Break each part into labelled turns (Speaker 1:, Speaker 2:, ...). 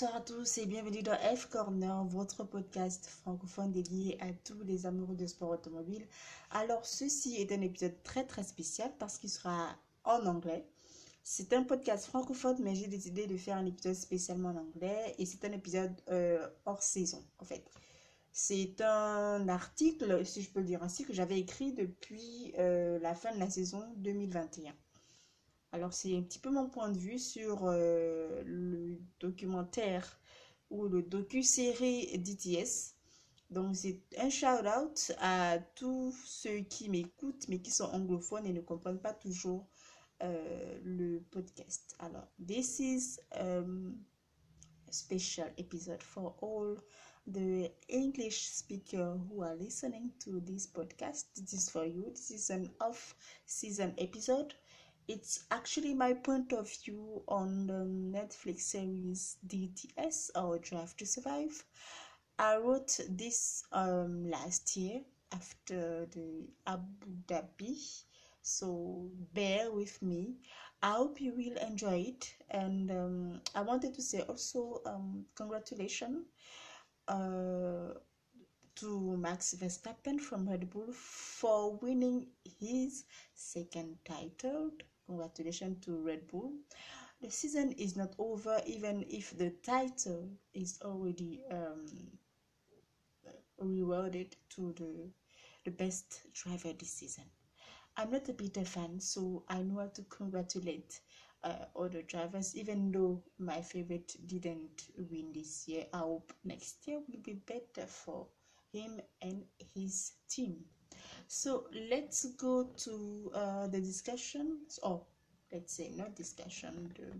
Speaker 1: bonsoir à tous et bienvenue dans F Corner, votre podcast francophone dédié à tous les amoureux de sport automobile. Alors, ceci est un épisode très très spécial parce qu'il sera en anglais. C'est un podcast francophone, mais j'ai décidé de faire un épisode spécialement en anglais et c'est un épisode euh, hors saison en fait. C'est un article, si je peux le dire ainsi, que j'avais écrit depuis euh, la fin de la saison 2021. Alors, c'est un petit peu mon point de vue sur euh, le documentaire ou le docu-série DTS. Donc, c'est un shout-out à tous ceux qui m'écoutent, mais qui sont anglophones et ne comprennent pas toujours euh, le podcast. Alors, this is um, a special episode for all the English speaker who are listening to this podcast. This is for you. This is an off-season episode. It's actually my point of view on the Netflix series DTS or Drive to Survive. I wrote this um, last year after the Abu Dhabi, so bear with me. I hope you will enjoy it, and um, I wanted to say also um, congratulations uh, to Max Verstappen from Red Bull for winning his second title Congratulations to Red Bull. The season is not over, even if the title is already um, rewarded to the, the best driver this season. I'm not a Peter fan, so I know how to congratulate uh, other drivers, even though my favorite didn't win this year. I hope next year will be better for him and his team. So let's go to uh, the discussions, or let's say not discussion, the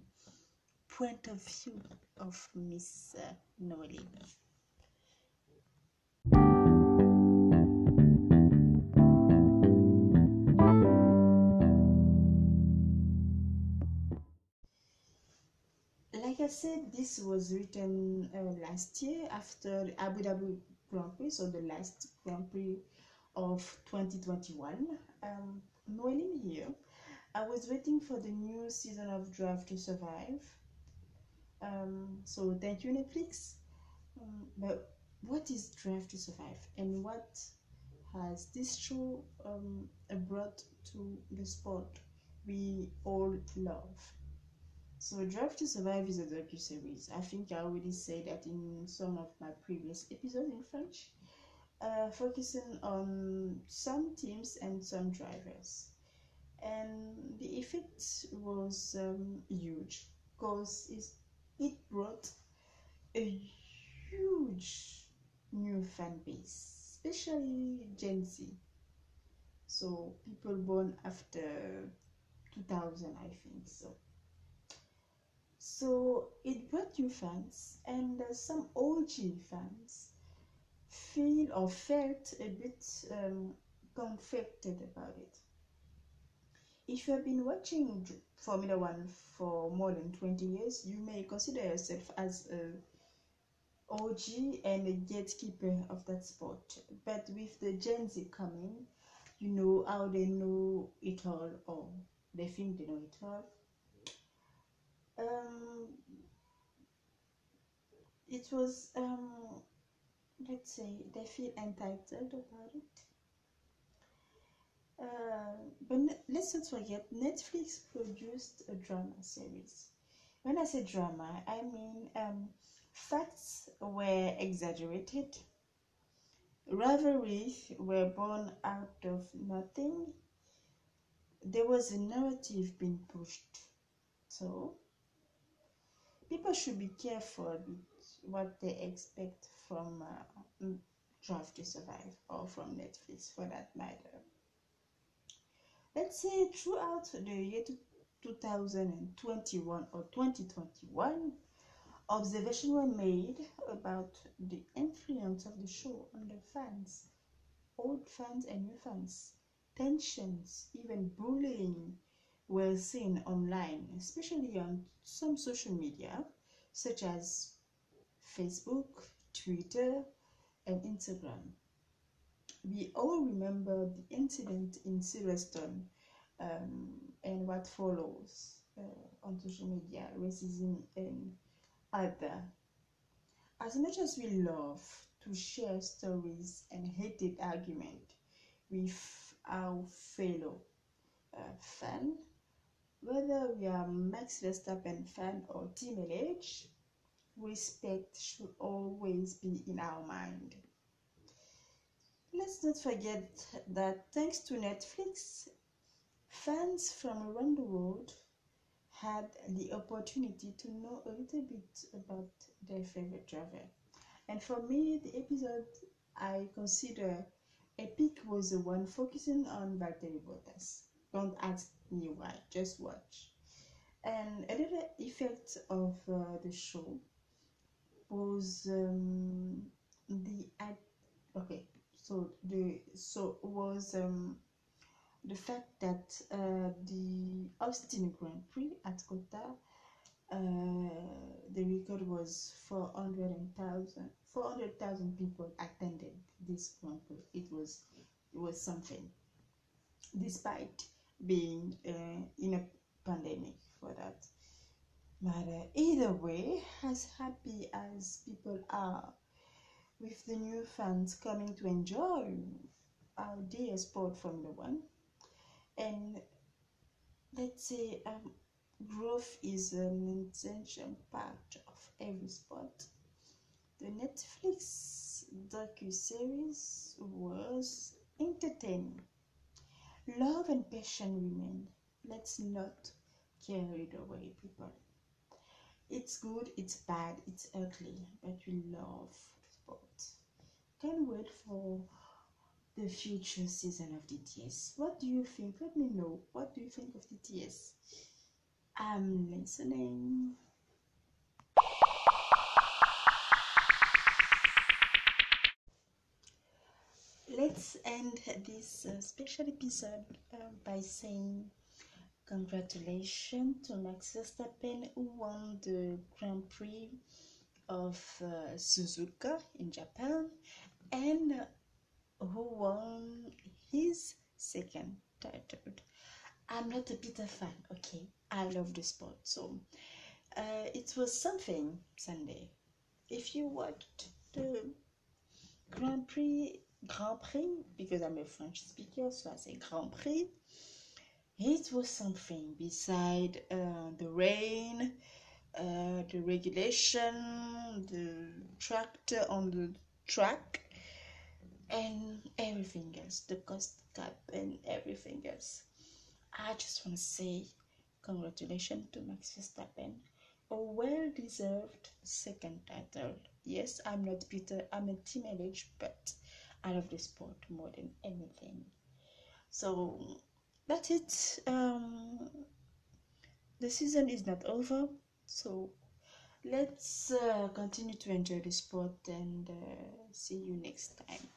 Speaker 1: point of view of Miss uh. Like I said, this was written uh, last year after the Abu Dhabi Grand Prix, so the last Grand Prix of 2021. Um, Noeline here. I was waiting for the new season of Drive to Survive. Um, so thank you, Netflix. Um, but what is Drive to Survive and what has this show um, brought to the sport we all love? So Drive to Survive is a docu-series. I think I already said that in some of my previous episodes in French uh, focusing on some teams and some drivers. And the effect was um, huge because it brought a huge new fan base, especially Gen Z. So people born after 2000, I think so. So it brought new fans and uh, some OG fans feel or felt a bit um, conflicted about it. If you have been watching Formula One for more than 20 years, you may consider yourself as a OG and a gatekeeper of that sport. But with the Gen Z coming, you know how they know it all, or they think they know it all. Um, it was um, let's say they feel entitled about it uh, but let's not forget netflix produced a drama series. When i say drama i mean um, facts were exaggerated. Rivalries were born out of nothing. There was a narrative being pushed. So people should be careful what they expect from uh, Drive to Survive or from Netflix for that matter. Let's say throughout the year 2021 or 2021, observations were made about the influence of the show on the fans, old fans and new fans. Tensions, even bullying, were seen online, especially on some social media such as Facebook, Twitter, and Instagram. We all remember the incident in Silverstone um, and what follows uh, on social media, racism and other As much as we love to share stories and heated argument with our fellow uh, fan, whether we are Max Verstappen fan or Team LH, respect should always be in our mind. Let's not forget that thanks to Netflix, fans from around the world had the opportunity to know a little bit about their favorite driver. And for me, the episode I consider epic was the one focusing on Valtteri Bottas. Don't ask me why, just watch. And another effect of uh, the show was um, the okay so the so was um, the fact that uh, the Austin Grand Prix at COTA uh, the record was 400,000 400,000 people attended this Grand Prix. It was it was something. Despite being uh, in a pandemic for that but uh, either way as happy as people are with the new fans coming to enjoy our dear sport Formula One, and let's say um, growth is an essential part of every sport. The Netflix docu-series was entertaining. Love and passion remain. Let's not carry it away, people. It's good, it's bad, it's ugly, but we love sport. Can't wait for the future season of DTS. What do you think? Let me know. What do you think of DTS? I'm listening. Let's end this uh, special episode uh, by saying congratulations to Max Verstappen who won the Grand Prix of uh, Suzuka in Japan and who won his second title. I'm not a Peter fan, okay? I love the sport, so uh, it was something Sunday. If you watched the Grand Prix, Grand Prix, because I'm a French speaker, so I say Grand Prix, it was something beside uh, the rain, uh, the regulation, the tractor on the track, and everything else, the cost cap and everything else. I just want to say congratulations to Max Verstappen, a well-deserved second title. Yes, I'm not Peter, I'm a team but I love the sport more than anything. So that's it. Um, the season is not over, so let's uh, continue to enjoy the sport and uh, see you next time.